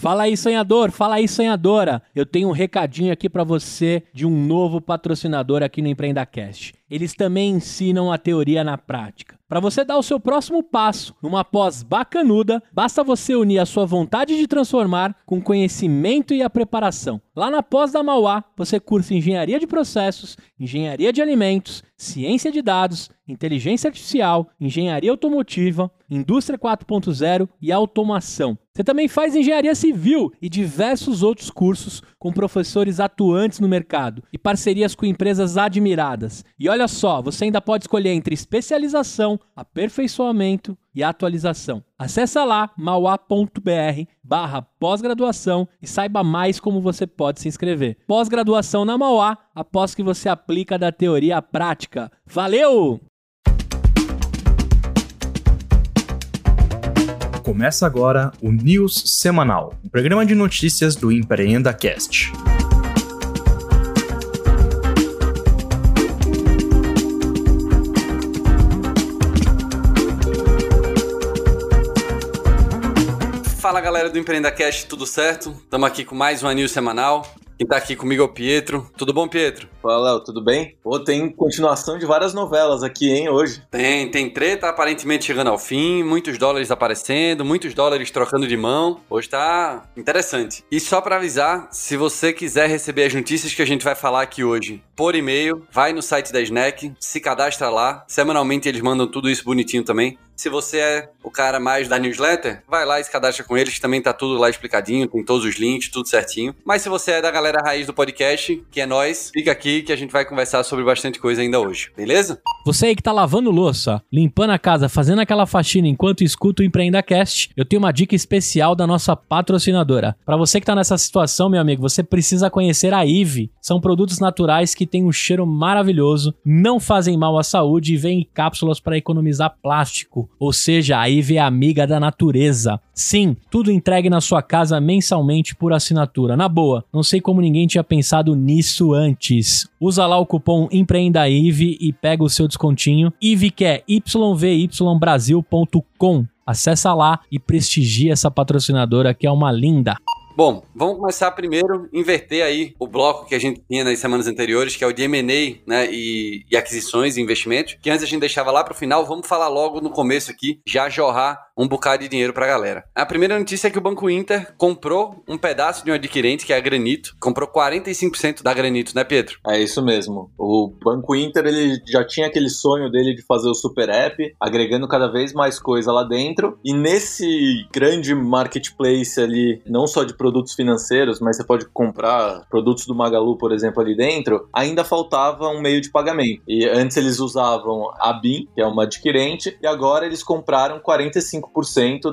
Fala aí, sonhador, fala aí, sonhadora. Eu tenho um recadinho aqui para você de um novo patrocinador aqui no EmpreendaCast. Eles também ensinam a teoria na prática. Para você dar o seu próximo passo numa pós bacanuda, basta você unir a sua vontade de transformar com conhecimento e a preparação. Lá na pós da Mauá, você cursa engenharia de processos, engenharia de alimentos, ciência de dados, inteligência artificial, engenharia automotiva, indústria 4.0 e automação. Você também faz engenharia civil e diversos outros cursos com professores atuantes no mercado e parcerias com empresas admiradas. E olha só, você ainda pode escolher entre especialização, aperfeiçoamento e atualização. Acesse lá mauá.br barra pós-graduação e saiba mais como você pode se inscrever. Pós-graduação na Mauá, após que você aplica da teoria à prática. Valeu! Começa agora o News Semanal, um programa de notícias do Empreenda Cast. Fala galera do Empreenda Cast, tudo certo? Estamos aqui com mais uma news semanal. Quem tá aqui comigo é o Pietro. Tudo bom, Pietro? Fala, Léo, tudo bem? Pô, tem continuação de várias novelas aqui, hein, hoje. Tem, tem treta aparentemente chegando ao fim, muitos dólares aparecendo, muitos dólares trocando de mão. Hoje tá interessante. E só para avisar, se você quiser receber as notícias que a gente vai falar aqui hoje por e-mail, vai no site da Snack, se cadastra lá. Semanalmente eles mandam tudo isso bonitinho também. Se você é o cara mais da newsletter, vai lá e se cadastra com eles, também tá tudo lá explicadinho, tem todos os links, tudo certinho. Mas se você é da galera raiz do podcast, que é nós, fica aqui que a gente vai conversar sobre bastante coisa ainda hoje, beleza? Você aí que tá lavando louça, limpando a casa, fazendo aquela faxina enquanto escuta o Empreenda Cast, eu tenho uma dica especial da nossa patrocinadora. Para você que tá nessa situação, meu amigo, você precisa conhecer a Ive. São produtos naturais que têm um cheiro maravilhoso, não fazem mal à saúde e vêm em cápsulas para economizar plástico. Ou seja, a Eve é amiga da natureza. Sim, tudo entregue na sua casa mensalmente por assinatura. Na boa, não sei como ninguém tinha pensado nisso antes. Usa lá o cupom EmpreendaIve e pega o seu descontinho. Ive que é yvybrasil.com. Acessa lá e prestigia essa patrocinadora que é uma linda. Bom, vamos começar primeiro, inverter aí o bloco que a gente tinha nas semanas anteriores, que é o de M&A, né, e, e, aquisições e investimentos, que antes a gente deixava lá para o final, vamos falar logo no começo aqui, já jorrar um bocado de dinheiro para a galera. A primeira notícia é que o Banco Inter comprou um pedaço de um adquirente, que é a Granito, comprou 45% da Granito, né, Pedro? É isso mesmo. O Banco Inter, ele já tinha aquele sonho dele de fazer o Super App, agregando cada vez mais coisa lá dentro, e nesse grande marketplace ali, não só de produtos financeiros, mas você pode comprar produtos do Magalu, por exemplo, ali dentro, ainda faltava um meio de pagamento. E antes eles usavam a BIM, que é uma adquirente, e agora eles compraram 45%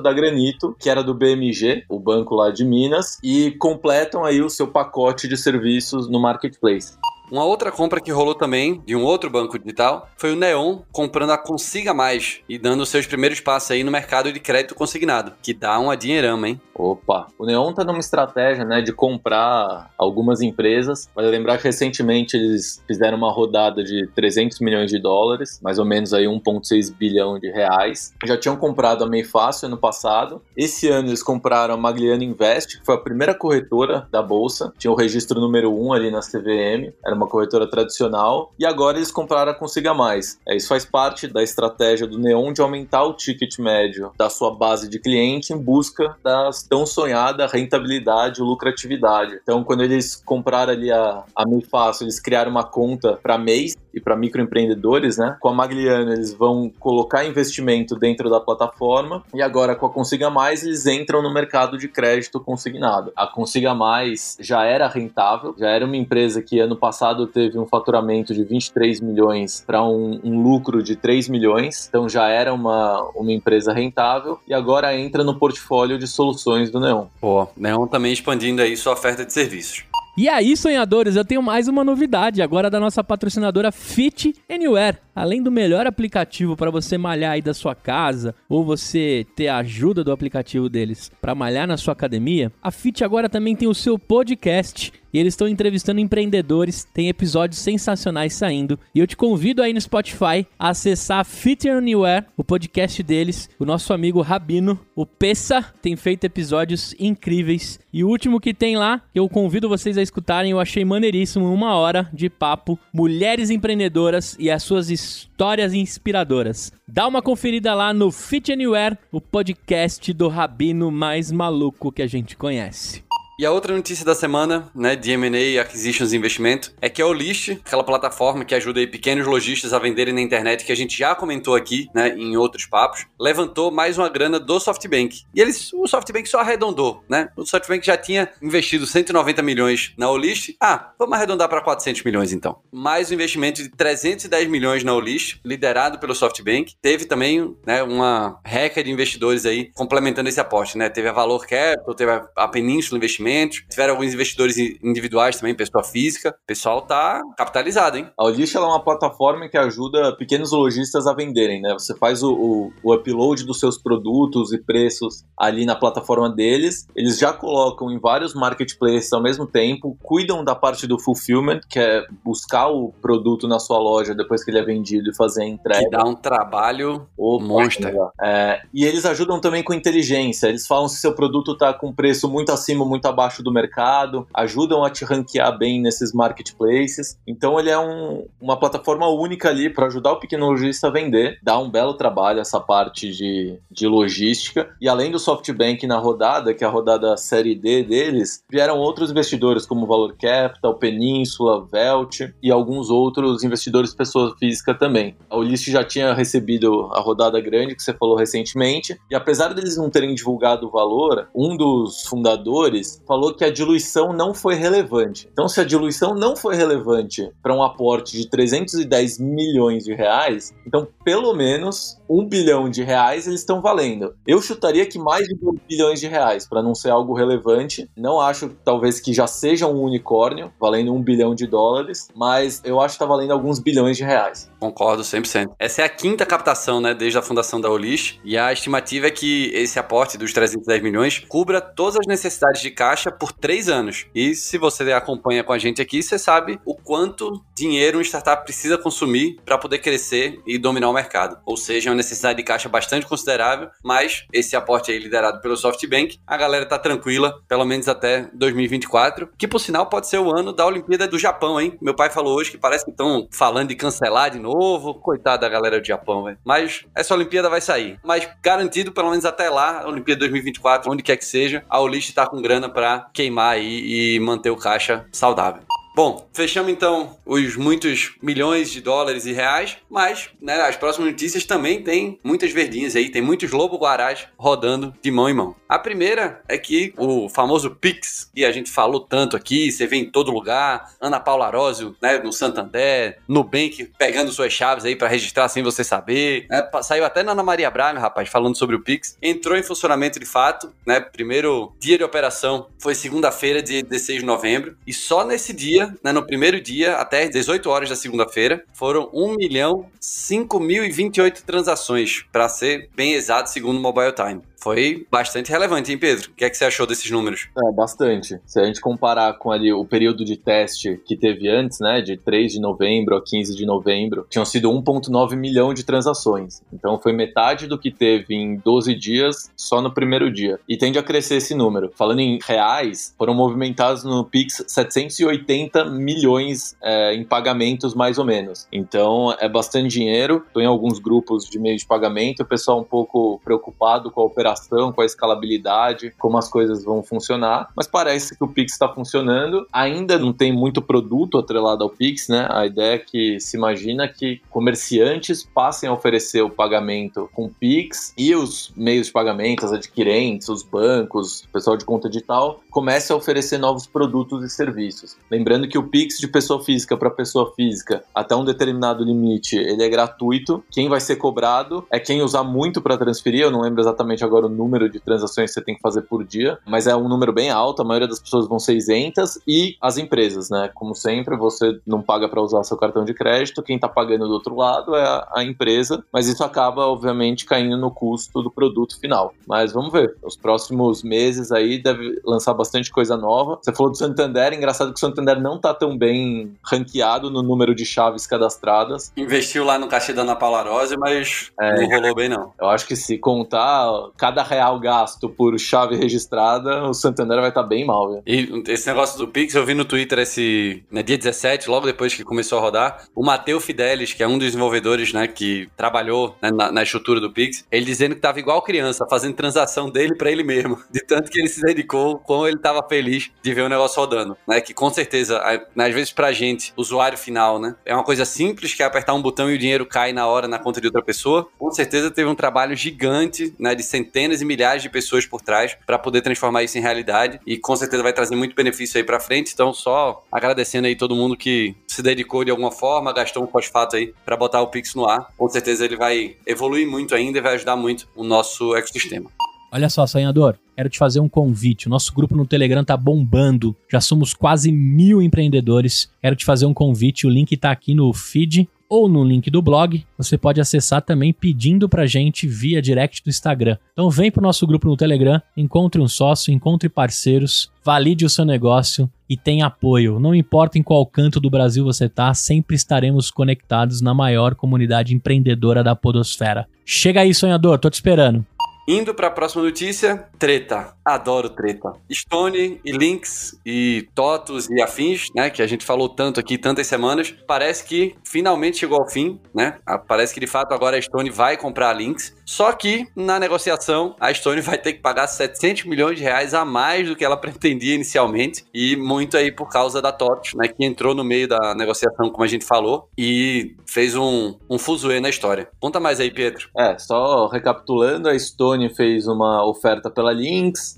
da Granito, que era do BMG, o banco lá de Minas, e completam aí o seu pacote de serviços no marketplace. Uma outra compra que rolou também de um outro banco digital foi o Neon comprando a Consiga Mais e dando seus primeiros passos aí no mercado de crédito consignado, que dá uma dinheirama, hein? Opa, o Neon tá numa estratégia, né, de comprar algumas empresas. Vale lembrar que recentemente eles fizeram uma rodada de 300 milhões de dólares, mais ou menos aí 1.6 bilhão de reais. Já tinham comprado a Meio Fácil ano passado. Esse ano eles compraram a Magliano Invest, que foi a primeira corretora da bolsa. Tinha o registro número 1 ali na CVM. Era uma corretora tradicional, e agora eles compraram a Consiga Mais. É, isso faz parte da estratégia do Neon de aumentar o ticket médio da sua base de cliente em busca da tão sonhada rentabilidade e lucratividade. Então, quando eles compraram ali a, a Fácil, eles criaram uma conta para mês e para microempreendedores, né? Com a Magliano, eles vão colocar investimento dentro da plataforma e agora com a Consiga Mais, eles entram no mercado de crédito consignado. A Consiga Mais já era rentável, já era uma empresa que ano passado passado teve um faturamento de 23 milhões para um, um, lucro de 3 milhões, então já era uma, uma empresa rentável e agora entra no portfólio de soluções do Neon. Pô, Neon também expandindo aí sua oferta de serviços. E aí, sonhadores, eu tenho mais uma novidade agora da nossa patrocinadora Fit Anywhere. Além do melhor aplicativo para você malhar aí da sua casa ou você ter a ajuda do aplicativo deles para malhar na sua academia, a Fit agora também tem o seu podcast e eles estão entrevistando empreendedores, tem episódios sensacionais saindo. E eu te convido aí no Spotify a acessar Fit Anywhere, o podcast deles. O nosso amigo Rabino, o Pessa, tem feito episódios incríveis. E o último que tem lá, que eu convido vocês a escutarem, eu achei maneiríssimo, uma hora de papo, mulheres empreendedoras e as suas histórias inspiradoras. Dá uma conferida lá no Fit Anywhere, o podcast do Rabino mais maluco que a gente conhece. E a outra notícia da semana, né, de M&A, Acquisitions e Investimento, é que a Olist, aquela plataforma que ajuda pequenos lojistas a venderem na internet, que a gente já comentou aqui, né, em outros papos, levantou mais uma grana do SoftBank. E eles, o SoftBank só arredondou, né? O SoftBank já tinha investido 190 milhões na Olist. Ah, vamos arredondar para 400 milhões então. Mais um investimento de 310 milhões na Olist, liderado pelo SoftBank. Teve também, né, uma reca de investidores aí complementando esse aporte, né? Teve a Valor Capital, teve a Península Investimento investimentos. Tiveram alguns investidores individuais também, pessoa física. O pessoal tá capitalizado, hein? A Olist é uma plataforma que ajuda pequenos lojistas a venderem, né? Você faz o, o, o upload dos seus produtos e preços ali na plataforma deles. Eles já colocam em vários marketplaces ao mesmo tempo, cuidam da parte do fulfillment, que é buscar o produto na sua loja depois que ele é vendido e fazer a entrega. Que dá um trabalho monstro. É, e eles ajudam também com inteligência. Eles falam se seu produto tá com preço muito acima, muito abaixo abaixo do mercado, ajudam a te ranquear bem nesses marketplaces. Então ele é um, uma plataforma única ali para ajudar o pequeno lojista a vender. Dá um belo trabalho essa parte de, de logística. E além do SoftBank na rodada, que é a rodada série D deles, vieram outros investidores como Valor Capital, Península, Velt e alguns outros investidores pessoa física também. A Ulist já tinha recebido a rodada grande que você falou recentemente, e apesar deles não terem divulgado o valor, um dos fundadores falou que a diluição não foi relevante. Então, se a diluição não foi relevante para um aporte de 310 milhões de reais, então pelo menos um bilhão de reais eles estão valendo. Eu chutaria que mais de 2 bilhões de reais, para não ser algo relevante. Não acho, talvez, que já seja um unicórnio, valendo um bilhão de dólares, mas eu acho que está valendo alguns bilhões de reais. Concordo 100%. Essa é a quinta captação, né, desde a fundação da Olish, e a estimativa é que esse aporte dos 310 milhões cubra todas as necessidades de caixa por três anos. E se você acompanha com a gente aqui, você sabe o quanto dinheiro uma startup precisa consumir para poder crescer e dominar o mercado. Ou seja, é uma necessidade de caixa bastante considerável, mas esse aporte aí liderado pelo SoftBank, a galera tá tranquila, pelo menos até 2024, que por sinal pode ser o ano da Olimpíada do Japão, hein? Meu pai falou hoje que parece que estão falando de cancelar de novo. Coitado da galera do Japão, velho. Mas essa Olimpíada vai sair. Mas garantido, pelo menos até lá, Olimpíada 2024, onde quer que seja, a Olist tá com grana para queimar aí e manter o caixa saudável. Bom, fechamos então os muitos milhões de dólares e reais, mas né, as próximas notícias também tem muitas verdinhas aí, tem muitos lobo-guarás rodando de mão em mão. A primeira é que o famoso Pix, que a gente falou tanto aqui, você vê em todo lugar, Ana Paula Arósio, né, no Santander, Nubank pegando suas chaves aí para registrar sem você saber, né, saiu até na Ana Maria Braga, rapaz, falando sobre o Pix, entrou em funcionamento de fato, né, primeiro dia de operação foi segunda-feira, dia 16 de novembro, e só nesse dia né, no primeiro dia, até 18 horas da segunda-feira, foram 1 milhão 5.028 transações, para ser bem exato, segundo o Mobile Time foi bastante relevante, hein, Pedro? O que é que você achou desses números? É, bastante. Se a gente comparar com ali o período de teste que teve antes, né, de 3 de novembro a 15 de novembro, tinham sido 1,9 milhão de transações. Então foi metade do que teve em 12 dias só no primeiro dia. E tende a crescer esse número. Falando em reais, foram movimentados no Pix 780 milhões é, em pagamentos, mais ou menos. Então é bastante dinheiro. Estou em alguns grupos de meio de pagamento, o pessoal um pouco preocupado com a operação operação, com a escalabilidade, como as coisas vão funcionar, mas parece que o Pix está funcionando. Ainda não tem muito produto atrelado ao Pix, né? A ideia é que se imagina que comerciantes passem a oferecer o pagamento com Pix e os meios de pagamento, as adquirentes, os bancos, o pessoal de conta digital, comece a oferecer novos produtos e serviços. Lembrando que o Pix de pessoa física para pessoa física, até um determinado limite, ele é gratuito. Quem vai ser cobrado é quem usar muito para transferir, eu não lembro exatamente agora agora o número de transações que você tem que fazer por dia, mas é um número bem alto, a maioria das pessoas vão ser isentas e as empresas, né? Como sempre, você não paga para usar seu cartão de crédito, quem está pagando do outro lado é a, a empresa, mas isso acaba, obviamente, caindo no custo do produto final. Mas vamos ver, os próximos meses aí deve lançar bastante coisa nova. Você falou do Santander, engraçado que o Santander não está tão bem ranqueado no número de chaves cadastradas. Investiu lá no caixa da Ana Paula Rose, mas é, não rolou bem não. Eu acho que se contar cada real gasto por chave registrada, o Santander vai estar tá bem mal. Viu? E esse negócio do Pix, eu vi no Twitter esse né, dia 17, logo depois que começou a rodar, o Matheus Fidelis, que é um dos desenvolvedores, né, que trabalhou né, na, na, estrutura do Pix, ele dizendo que tava igual criança, fazendo transação dele para ele mesmo, de tanto que ele se dedicou, como ele tava feliz de ver o negócio rodando, né, que com certeza, né, às vezes pra gente, usuário final, né, é uma coisa simples, que é apertar um botão e o dinheiro cai na hora na conta de outra pessoa, com certeza teve um trabalho gigante, né, de centenas e milhares de pessoas por trás para poder transformar isso em realidade e com certeza vai trazer muito benefício aí para frente, então só agradecendo aí todo mundo que se dedicou de alguma forma, gastou um fosfato aí para botar o Pix no ar. Com certeza ele vai evoluir muito ainda e vai ajudar muito o nosso ecossistema. Olha só, sonhador, quero te fazer um convite. O nosso grupo no Telegram tá bombando. Já somos quase mil empreendedores. Quero te fazer um convite. O link tá aqui no feed ou no link do blog. Você pode acessar também pedindo pra gente via direct do Instagram. Então vem pro nosso grupo no Telegram, encontre um sócio, encontre parceiros, valide o seu negócio e tenha apoio. Não importa em qual canto do Brasil você tá, sempre estaremos conectados na maior comunidade empreendedora da podosfera. Chega aí, sonhador, tô te esperando. Indo para a próxima notícia, treta. Adoro treta. Stone e Lynx e Totos e afins, né, que a gente falou tanto aqui tantas semanas, parece que finalmente chegou ao fim, né? Ah, parece que de fato agora a Stone vai comprar a Lynx, só que na negociação a Stone vai ter que pagar 700 milhões de reais a mais do que ela pretendia inicialmente e muito aí por causa da Totos, né, que entrou no meio da negociação, como a gente falou, e fez um, um fuzuê na história. Conta mais aí, Pedro. É, só recapitulando, a Stone fez uma oferta pela Lynx,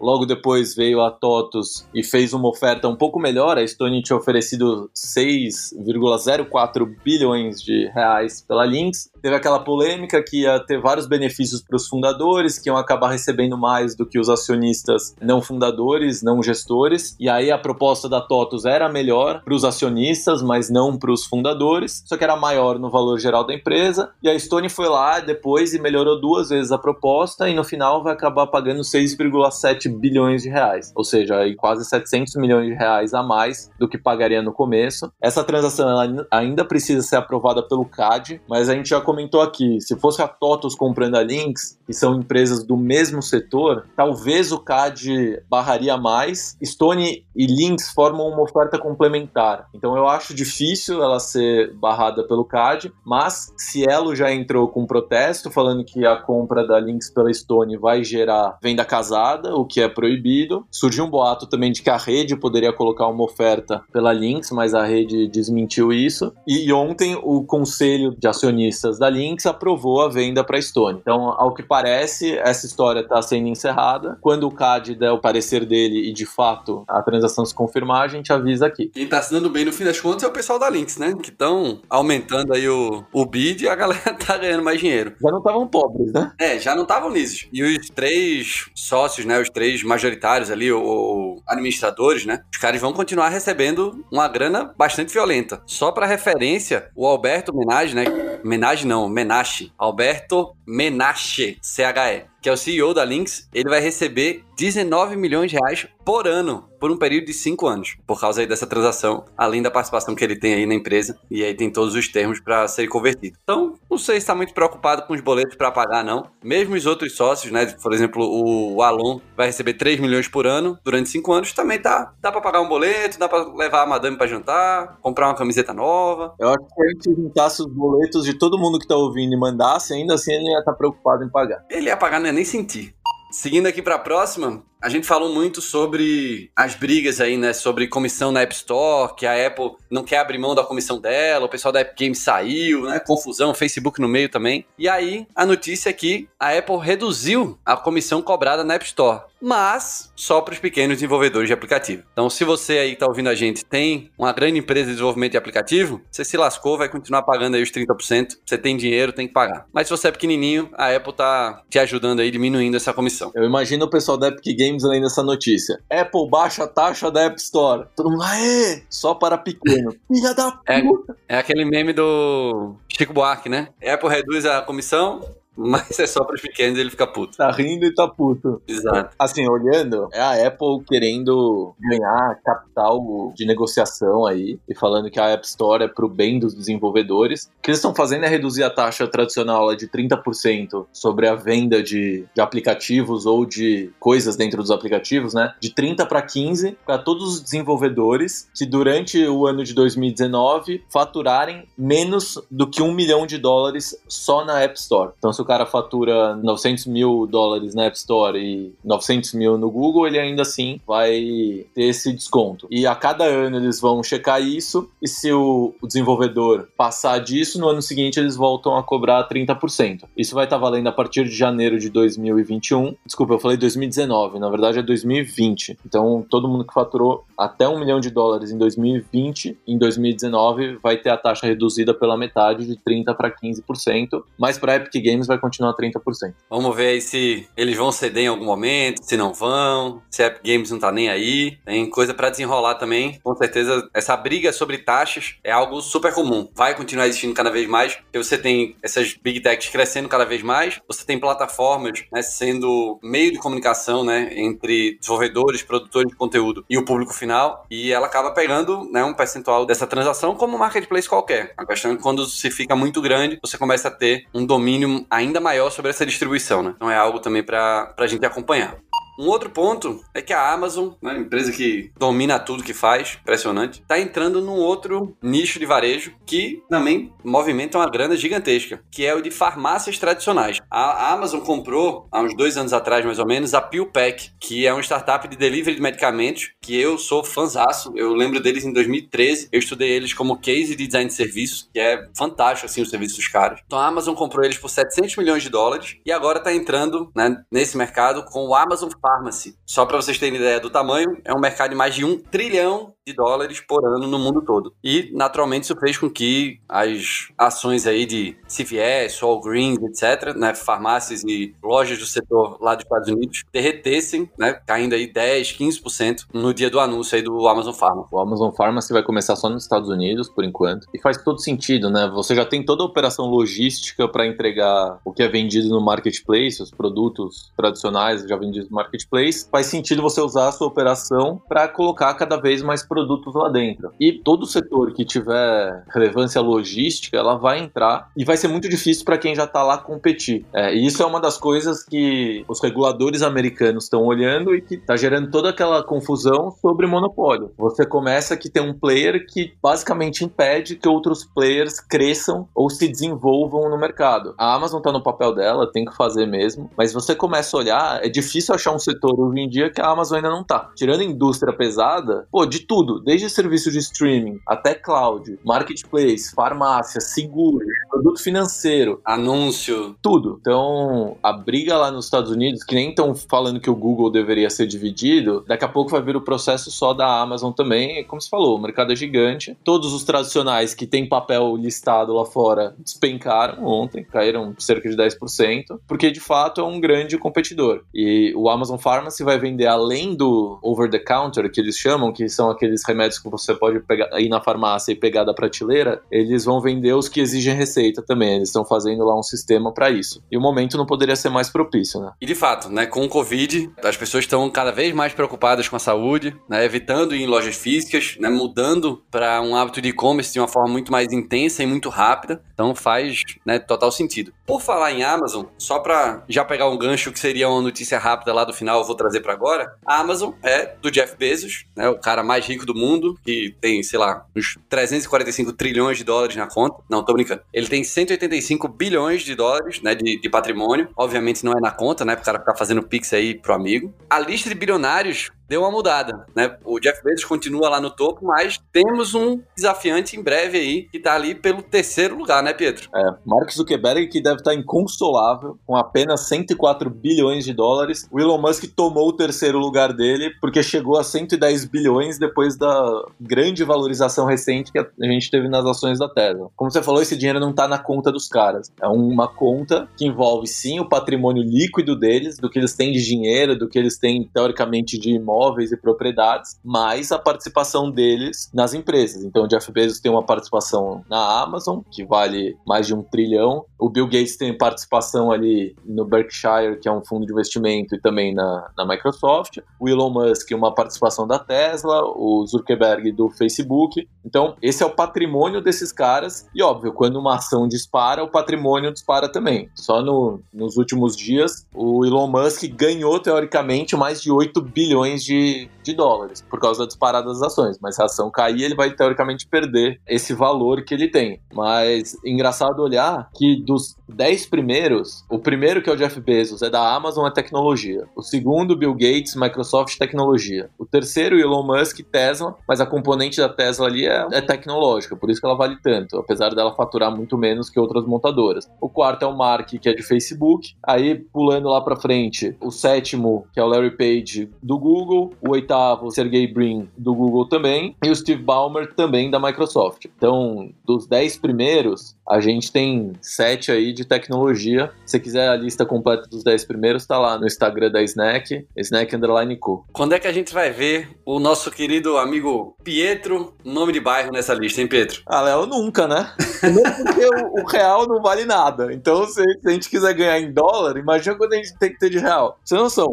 Logo depois veio a TOTUS e fez uma oferta um pouco melhor. A Stone tinha oferecido 6,04 bilhões de reais pela Lynx. Teve aquela polêmica que ia ter vários benefícios para os fundadores, que iam acabar recebendo mais do que os acionistas não fundadores, não gestores. E aí a proposta da TOTUS era melhor para os acionistas, mas não para os fundadores, só que era maior no valor geral da empresa. E a Stone foi lá depois e melhorou duas vezes a proposta e no final vai acabar pagando 6,7 bilhões de reais, ou seja, quase 700 milhões de reais a mais do que pagaria no começo. Essa transação ainda precisa ser aprovada pelo CAD, mas a gente já comentou aqui, se fosse a TOTOS comprando a Lynx, que são empresas do mesmo setor, talvez o CAD barraria mais. Stone e Lynx formam uma oferta complementar. Então eu acho difícil ela ser barrada pelo CAD, mas Cielo já entrou com um protesto falando que a compra da Lynx pela Stone vai gerar venda casada, o que que é proibido. Surgiu um boato também de que a rede poderia colocar uma oferta pela Lynx, mas a rede desmentiu isso. E ontem o conselho de acionistas da Lynx aprovou a venda para a Stone. Então, ao que parece, essa história está sendo encerrada. Quando o CAD der o parecer dele e de fato a transação se confirmar, a gente avisa aqui. Quem está se dando bem no fim das contas é o pessoal da Lynx, né? Que estão aumentando aí o, o bid e a galera tá ganhando mais dinheiro. Já não estavam pobres, né? É, já não estavam nisso. E os três sócios, né? Os três majoritários ali, ou, administradores, né? Os caras vão continuar recebendo uma grana bastante violenta. Só para referência, o Alberto Menage, né? Menage não, Menache. Alberto Menache, CHE, que é o CEO da Lynx, ele vai receber 19 milhões de reais por ano, por um período de 5 anos, por causa aí dessa transação, além da participação que ele tem aí na empresa, e aí tem todos os termos para ser convertido. Então, não sei se está muito preocupado com os boletos para pagar, não. Mesmo os outros sócios, né, por exemplo, o Alon vai receber 3 milhões por ano durante 5 anos, também tá, dá para pagar um boleto, dá para levar a madame para jantar, comprar uma camiseta nova. Eu acho que se a gente juntasse os boletos de todo mundo que tá ouvindo e mandasse, ainda assim ele ia estar tá preocupado em pagar. Ele ia pagar, ia nem sentir. Seguindo aqui para a próxima, a gente falou muito sobre as brigas aí, né? Sobre comissão na App Store, que a Apple não quer abrir mão da comissão dela, o pessoal da Epic Games saiu, né? Confusão, Facebook no meio também. E aí, a notícia é que a Apple reduziu a comissão cobrada na App Store mas só para os pequenos desenvolvedores de aplicativo. Então, se você aí está ouvindo a gente tem uma grande empresa de desenvolvimento de aplicativo, você se lascou, vai continuar pagando aí os 30%. Você tem dinheiro, tem que pagar. Mas se você é pequenininho, a Apple tá te ajudando aí, diminuindo essa comissão. Eu imagino o pessoal da Epic Games lendo essa notícia. Apple baixa a taxa da App Store. Todo mundo, aê! Só para pequeno. Filha da puta! É, é aquele meme do Chico Buarque, né? Apple reduz a comissão, mas é só para os pequenos ele fica puto. Tá rindo e tá puto. Exato. Assim, olhando, é a Apple querendo ganhar capital de negociação aí e falando que a App Store é pro bem dos desenvolvedores. O que eles estão fazendo é reduzir a taxa tradicional de 30% sobre a venda de, de aplicativos ou de coisas dentro dos aplicativos, né? De 30 para 15 para todos os desenvolvedores que durante o ano de 2019 faturarem menos do que um milhão de dólares só na App Store. Então, se cara fatura 900 mil dólares na App Store e 900 mil no Google, ele ainda assim vai ter esse desconto. E a cada ano eles vão checar isso, e se o, desenvolvedor passar disso, no ano seguinte eles voltam a cobrar 30%. Isso vai estar valendo a partir de janeiro de 2021. Desculpa, eu falei 2019, na verdade é 2020. Então todo mundo que faturou até um milhão de dólares em 2020, em 2019 vai ter a taxa reduzida pela metade, de 30% para 15%, mas para Epic Games vai vai continuar 30%. Vamos ver aí se eles vão ceder em algum momento, se não vão, se a Epic Games não tá nem aí. Tem coisa para desenrolar também. Com certeza, essa briga sobre taxas é algo super comum. Vai continuar existindo cada vez mais, porque você tem essas big techs crescendo cada vez mais, você tem plataformas né, sendo meio de comunicação né, entre desenvolvedores, produtores de conteúdo e o público final, e ela acaba pegando né, um percentual dessa transação como marketplace qualquer. A questão é que quando se fica muito grande, você começa a ter um domínio ainda ainda maior sobre essa distribuição, né? Então é algo também para a gente acompanhar. Um outro ponto é que a Amazon, né, empresa que domina tudo que faz, impressionante, está entrando num outro nicho de varejo que também movimenta uma grana gigantesca, que é o de farmácias tradicionais. A Amazon comprou, há uns dois anos atrás mais ou menos, a PillPack, que é uma startup de delivery de medicamentos, que eu sou fãzaço. Eu lembro deles em 2013, eu estudei eles como case de design de serviço, que é fantástico assim o serviço dos caras. Então a Amazon comprou eles por 700 milhões de dólares e agora está entrando né, nesse mercado com o Amazon Pharmacy. Só para vocês terem ideia do tamanho, é um mercado de mais de um trilhão de dólares por ano no mundo todo. E, naturalmente, isso fez com que as ações aí de CVS, Walgreens, etc., né, farmácias e lojas do setor lá dos Estados Unidos, derretessem, né, caindo aí 10, 15% no dia do anúncio aí do Amazon Pharma. O Amazon Pharmacy vai começar só nos Estados Unidos, por enquanto, e faz todo sentido, né? Você já tem toda a operação logística para entregar o que é vendido no marketplace, os produtos tradicionais já vendidos no marketplace. Faz sentido você usar a sua operação para colocar cada vez mais produtos lá dentro. E todo setor que tiver relevância logística, ela vai entrar e vai ser muito difícil para quem já está lá competir. É, e isso é uma das coisas que os reguladores americanos estão olhando e que está gerando toda aquela confusão sobre monopólio. Você começa que tem um player que basicamente impede que outros players cresçam ou se desenvolvam no mercado. A Amazon está no papel dela, tem que fazer mesmo, mas você começa a olhar, é difícil achar um setor hoje em dia que a Amazon ainda não está. Tirando indústria pesada, pô, de tudo tudo, desde serviço de streaming até cloud, marketplace, farmácia, seguro, produto financeiro, anúncio, tudo. Então, a briga lá nos Estados Unidos, que nem estão falando que o Google deveria ser dividido, daqui a pouco vai vir o processo só da Amazon também. Como você falou, o mercado é gigante. Todos os tradicionais que têm papel listado lá fora despencaram ontem, caíram cerca de 10%, porque de fato é um grande competidor. E o Amazon Pharmacy vai vender além do over the counter, que eles chamam, que são aqueles remédios que você pode pegar, ir na farmácia e pegar da prateleira, eles vão vender os que exigem receita também. Eles estão fazendo lá um sistema para isso. E o momento não poderia ser mais propício, né? E de fato, né, com o Covid, as pessoas estão cada vez mais preocupadas com a saúde, né, evitando ir em lojas físicas, né, mudando para um hábito de e-commerce de uma forma muito mais intensa e muito rápida. Então faz né, total sentido. Por falar em Amazon, só para já pegar um gancho que seria uma notícia rápida lá do final, eu vou trazer para agora. A Amazon é do Jeff Bezos, né, o cara mais rico do mundo, que tem, sei lá, uns 345 trilhões de dólares na conta. Não, tô brincando. Ele tem 185 bilhões de dólares, né, de, de patrimônio. Obviamente não é na conta, né, pro cara ficar fazendo pix aí pro amigo. A lista de bilionários deu uma mudada, né? O Jeff Bezos continua lá no topo, mas temos um desafiante em breve aí que tá ali pelo terceiro lugar, né, Pedro? É, Mark Zuckerberg que deve estar inconsolável com apenas 104 bilhões de dólares. O Elon Musk tomou o terceiro lugar dele porque chegou a 110 bilhões depois da grande valorização recente que a gente teve nas ações da Tesla. Como você falou, esse dinheiro não tá na conta dos caras. É uma conta que envolve sim o patrimônio líquido deles, do que eles têm de dinheiro, do que eles têm teoricamente de imóveis imóveis e propriedades, mais a participação deles nas empresas. Então, o Jeff Bezos tem uma participação na Amazon, que vale mais de um trilhão. O Bill Gates tem participação ali no Berkshire, que é um fundo de investimento, e também na, na Microsoft. O Elon Musk, uma participação da Tesla. O Zuckerberg do Facebook. Então, esse é o patrimônio desses caras. E, óbvio, quando uma ação dispara, o patrimônio dispara também. Só no, nos últimos dias, o Elon Musk ganhou, teoricamente, mais de 8 bilhões de, de dólares por causa da disparada das ações. Mas se a ação cair, ele vai teoricamente perder esse valor que ele tem. Mas engraçado olhar que dos 10 primeiros, o primeiro que é o Jeff Bezos é da Amazon é tecnologia. O segundo, Bill Gates, Microsoft, tecnologia. O terceiro, Elon Musk, Tesla, mas a componente da Tesla ali é, é tecnológica, por isso que ela vale tanto, apesar dela faturar muito menos que outras montadoras. O quarto é o Mark, que é de Facebook. Aí, pulando lá para frente, o sétimo, que é o Larry Page do Google o oitavo, Sergey Brin, do Google também, e o Steve Ballmer também da Microsoft. Então, dos dez primeiros, a gente tem sete aí de tecnologia. Se quiser a lista completa dos dez primeiros, tá lá no Instagram da Snack, Snack Underline Co. Quando é que a gente vai ver o nosso querido amigo Pietro, nome de bairro nessa lista, hein, Pedro? Ah, Léo, nunca, né? Primeiro porque o, o, real não vale nada. Então, se, se, a gente quiser ganhar em dólar, imagina quando a gente tem que ter de real. Você não são?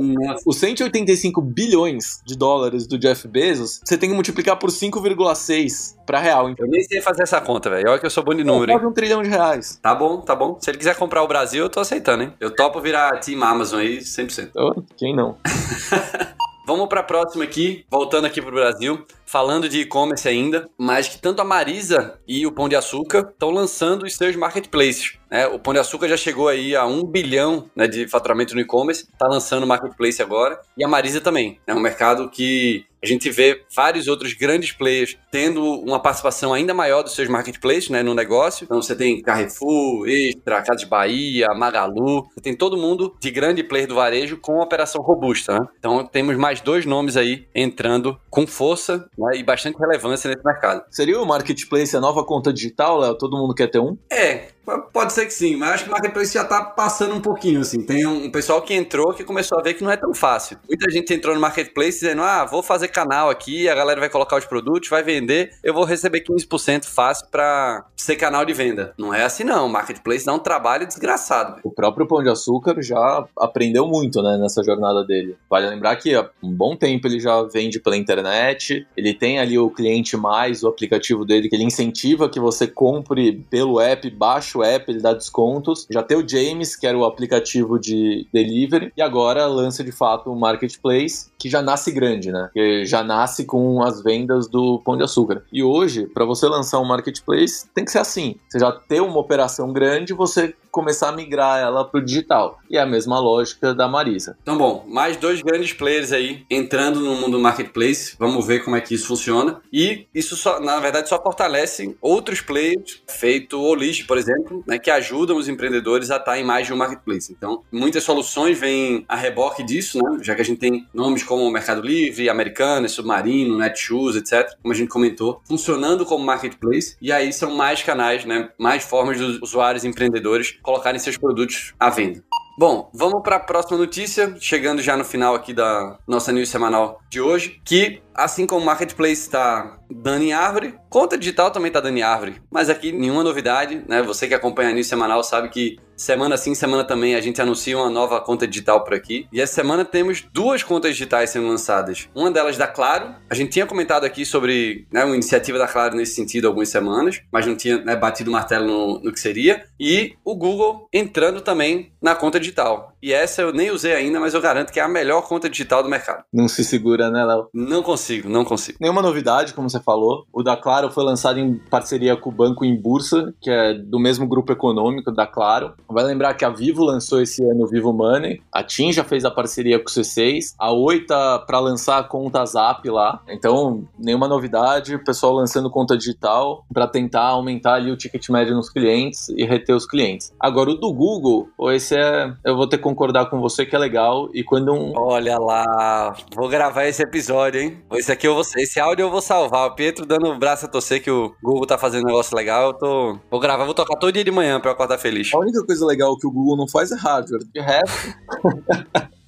Os 185 bilhões de dólares do Jeff Bezos, você tem que multiplicar por 5,6 para real. Então. Eu nem sei fazer essa conta, velho. Olha que eu sou bom de número, hein? Trilhão de reais. Tá bom, tá bom. Se ele quiser comprar o Brasil, eu tô aceitando, hein? Eu topo virar Team Amazon aí 100%. Oh, quem não? Vamos para a próxima aqui, voltando aqui para o Brasil, falando de e-commerce ainda, mas que tanto a Marisa e o Pão de Açúcar estão lançando os seus marketplaces. Né? O Pão de Açúcar já chegou aí a um bilhão né, de faturamento no e-commerce, está lançando o marketplace agora, e a Marisa também. É um mercado que a gente vê vários outros grandes players tendo uma participação ainda maior dos seus marketplaces né, no negócio. Então você tem Carrefour, Extra, Casas Bahia, Magalu, você tem todo mundo de grande player do varejo com operação robusta. Né? Então temos mais dois nomes aí entrando com força né, e bastante relevância nesse mercado. Seria o marketplace a nova conta digital, Léo? Todo mundo quer ter um? É, Pode ser que sim, mas acho que o marketplace já tá passando um pouquinho, assim. Tem um, pessoal que entrou que começou a ver que não é tão fácil. Muita gente entrou no marketplace dizendo, ah, vou fazer canal aqui, a galera vai colocar os produtos, vai vender, eu vou receber 15% fácil para ser canal de venda. Não é assim não, marketplace dá um trabalho desgraçado. O próprio Pão de Açúcar já aprendeu muito, né, nessa jornada dele. Vale lembrar que há um bom tempo ele já vende pela internet, ele tem ali o cliente mais, o aplicativo dele, que ele incentiva que você compre pelo app, baixa app, ele dá descontos. Já tem o James, que era o aplicativo de delivery, e agora lança de fato o marketplace, que já nasce grande, né? Que já nasce com as vendas do Pão de Açúcar. E hoje, para você lançar um marketplace, tem que ser assim. Você já ter uma operação grande, você começar a migrar ela para o digital. E é a mesma lógica da Marisa. Então, bom, mais dois grandes players aí entrando no mundo do marketplace. Vamos ver como é que isso funciona. E isso, só, na verdade, só fortalece outros players, feito o List, por exemplo, né, que ajudam os empreendedores a estar em mais de um marketplace. Então, muitas soluções vêm a reboque disso, né, já que a gente tem nomes como Mercado Livre, Americana, Submarino, Netshoes, etc., como a gente comentou, funcionando como marketplace. E aí são mais canais, né, mais formas dos usuários empreendedores colocarem seus produtos à venda. Bom, vamos para a próxima notícia, chegando já no final aqui da nossa news semanal de hoje, que assim como o marketplace está dando em árvore, conta digital também está dando em árvore. Mas aqui nenhuma novidade, né? Você que acompanha a news semanal sabe que semana sim, semana também a gente anuncia uma nova conta digital por aqui. E essa semana temos duas contas digitais sendo lançadas. Uma delas da Claro. A gente tinha comentado aqui sobre né, uma iniciativa da Claro nesse sentido algumas semanas, mas não tinha né, batido o martelo no, no que seria. E o Google entrando também na conta digital. E essa eu nem usei ainda, mas eu garanto que é a melhor conta digital do mercado. Não se segura, né, Léo? Não consigo não consigo. Nenhuma novidade, como você falou. O da Claro foi lançado em parceria com o Banco em Bursa, que é do mesmo grupo econômico da Claro. Vai lembrar que a Vivo lançou esse ano o Vivo Money, a TIM já fez a parceria com o C6, a Oi tá para lançar a conta Zap lá. Então, nenhuma novidade, o pessoal lançando conta digital para tentar aumentar ali o ticket médio nos clientes e reter os clientes. Agora, o do Google, esse é. Eu vou ter concordar com você que é legal. E quando um. Olha lá, vou gravar esse episódio, hein? Esse aqui eu vou. Esse áudio eu vou salvar. O Pietro dando o braço a torcer que o Google tá fazendo um negócio legal. Eu tô. Vou gravar, vou tocar todo dia de manhã pra eu acordar feliz. A única coisa legal que o Google não faz é hardware. De resto.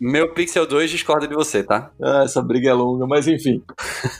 Meu Pixel 2 discorda de você, tá? Ah, essa briga é longa, mas enfim.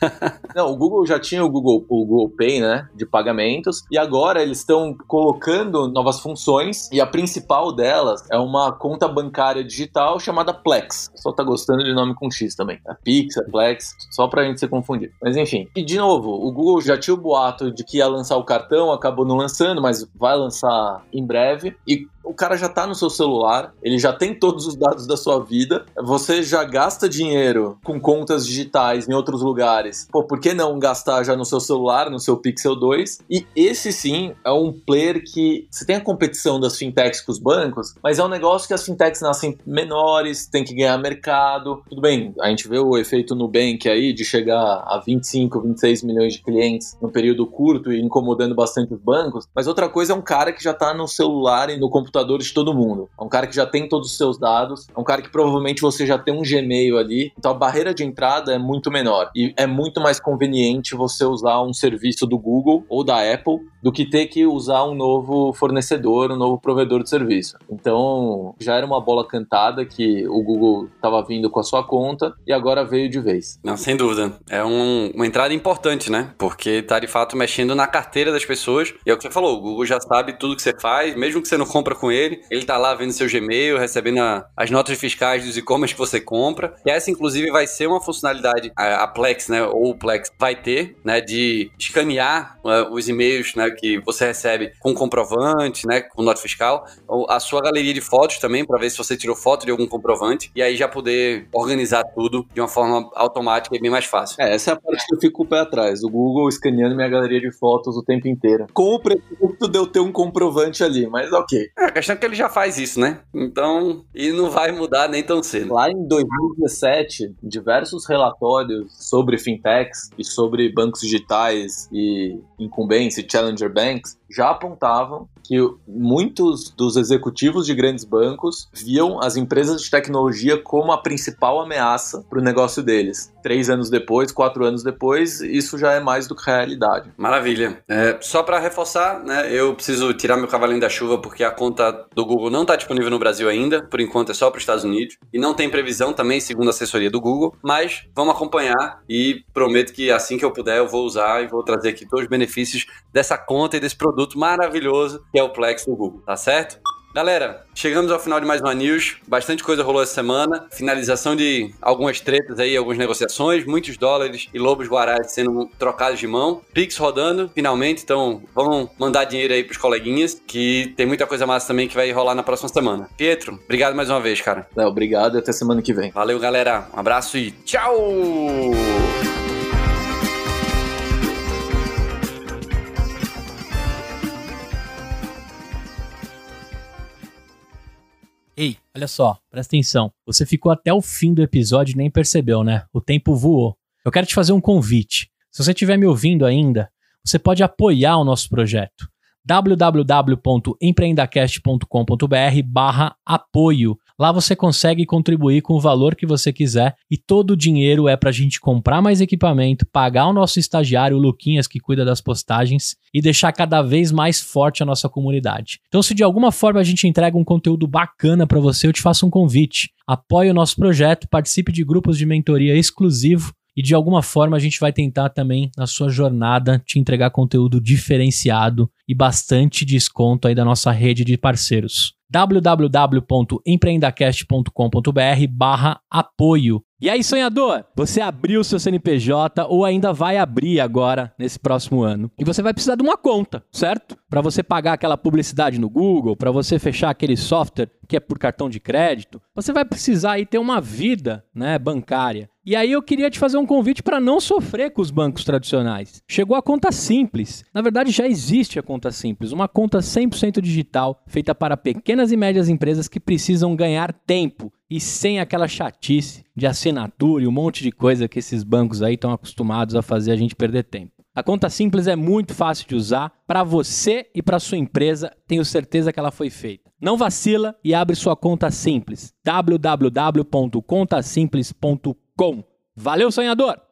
Não, o Google já tinha o Google, o Google Pay, né, de pagamentos, e agora eles estão colocando novas funções, e a principal delas é uma conta bancária digital chamada Plex. Só tá gostando de nome com X também. É Pix, é Plex, só pra gente se confundir. Mas enfim. E de novo, o Google já tinha o boato de que ia lançar o cartão, acabou não lançando, mas vai lançar em breve. E o cara já tá no seu celular, ele já tem todos os dados da sua vida, você já gasta dinheiro com contas digitais em outros lugares. Pô, por que não gastar já no seu celular, no seu Pixel 2? E esse sim é um player que você tem a competição das fintechs com os bancos, mas é um negócio que as fintechs nascem menores, tem que ganhar mercado. Tudo bem, a gente vê o efeito Nubank aí de chegar a 25, 26 milhões de clientes num período curto e incomodando bastante os bancos, mas outra coisa é um cara que já tá no celular e no computador computador de todo mundo. É um cara que já tem todos os seus dados, é um cara que provavelmente você já tem um Gmail ali, então a barreira de entrada é muito menor e é muito mais conveniente você usar um serviço do Google ou da Apple do que ter que usar um novo fornecedor, um novo provedor de serviço. Então, já era uma bola cantada que o Google estava vindo com a sua conta e agora veio de vez. Não, sem dúvida. É um, uma entrada importante, né? Porque está de fato mexendo na carteira das pessoas. E é o que você falou, o Google já sabe tudo que você faz, mesmo que você não compra com ele, ele está lá vendo seu Gmail, recebendo a, as notas fiscais dos e-commerce que você compra. E essa, inclusive, vai ser uma funcionalidade, a, a Plex, né? Ou o Plex vai ter, né? De escanear uh, os e-mails, né? que você recebe com comprovante, né, com nota fiscal, a sua galeria de fotos também, para ver se você tirou foto de algum comprovante, e aí já poder organizar tudo de uma forma automática e bem mais fácil. É, essa é a parte que eu fico com o pé atrás, o Google escaneando minha galeria de fotos o tempo inteiro. Com o pretexto de eu ter um comprovante ali, mas ok. É, questão é que ele já faz isso, né? Então, e não vai mudar nem tão cedo. Lá em 2017, diversos relatórios sobre fintechs e sobre bancos digitais e incumbência e challenger banks já apontavam que muitos dos executivos de grandes bancos viam as empresas de tecnologia como a principal ameaça para o negócio deles. Três anos depois, quatro anos depois, isso já é mais do que realidade. Maravilha. É, só para reforçar, né, eu preciso tirar meu cavalinho da chuva porque a conta do Google não está disponível no Brasil ainda, por enquanto é só para os Estados Unidos, e não tem previsão também, segundo a assessoria do Google, mas vamos acompanhar e prometo que assim que eu puder eu vou usar e vou trazer aqui todos os benefícios dessa conta e desse produto maravilhoso que é o Plex do Google, tá certo? Galera, chegamos ao final de mais uma news. Bastante coisa rolou essa semana. Finalização de algumas tretas aí, algumas negociações, muitos dólares e lobos guarais sendo trocados de mão. Pix rodando, finalmente. Então, vamos mandar dinheiro aí pros coleguinhas, que tem muita coisa massa também que vai rolar na próxima semana. Pietro, obrigado mais uma vez, cara. É, obrigado e até semana que vem. Valeu, galera. Um abraço e tchau! Ei, olha só, presta atenção. Você ficou até o fim do episódio e nem percebeu, né? O tempo voou. Eu quero te fazer um convite. Se você estiver me ouvindo ainda, você pode apoiar o nosso projeto www.empreendacast.com.br barra apoio. Lá você consegue contribuir com o valor que você quiser e todo o dinheiro é para a gente comprar mais equipamento, pagar o nosso estagiário, o Luquinhas, que cuida das postagens, e deixar cada vez mais forte a nossa comunidade. Então, se de alguma forma a gente entrega um conteúdo bacana para você, eu te faço um convite. Apoie o nosso projeto, participe de grupos de mentoria exclusivo e de alguma forma a gente vai tentar também na sua jornada te entregar conteúdo diferenciado e bastante desconto aí da nossa rede de parceiros www.empreendacast.com.br barra apoio. E aí, sonhador, você abriu seu CNPJ ou ainda vai abrir agora nesse próximo ano. E você vai precisar de uma conta, certo? Para você pagar aquela publicidade no Google, para você fechar aquele software que é por cartão de crédito, você vai precisar aí ter uma vida, né, bancária. E aí eu queria te fazer um convite para não sofrer com os bancos tradicionais. Chegou a conta simples. Na verdade, já existe a conta simples, uma conta 100% digital, feita para pequenas e médias empresas que precisam ganhar tempo e sem aquela chatice de assinatura e um monte de coisa que esses bancos aí estão acostumados a fazer a gente perder tempo. A conta simples é muito fácil de usar para você e para sua empresa. Tenho certeza que ela foi feita. Não vacila e abre sua conta simples. www.contasimples.com. Valeu, sonhador!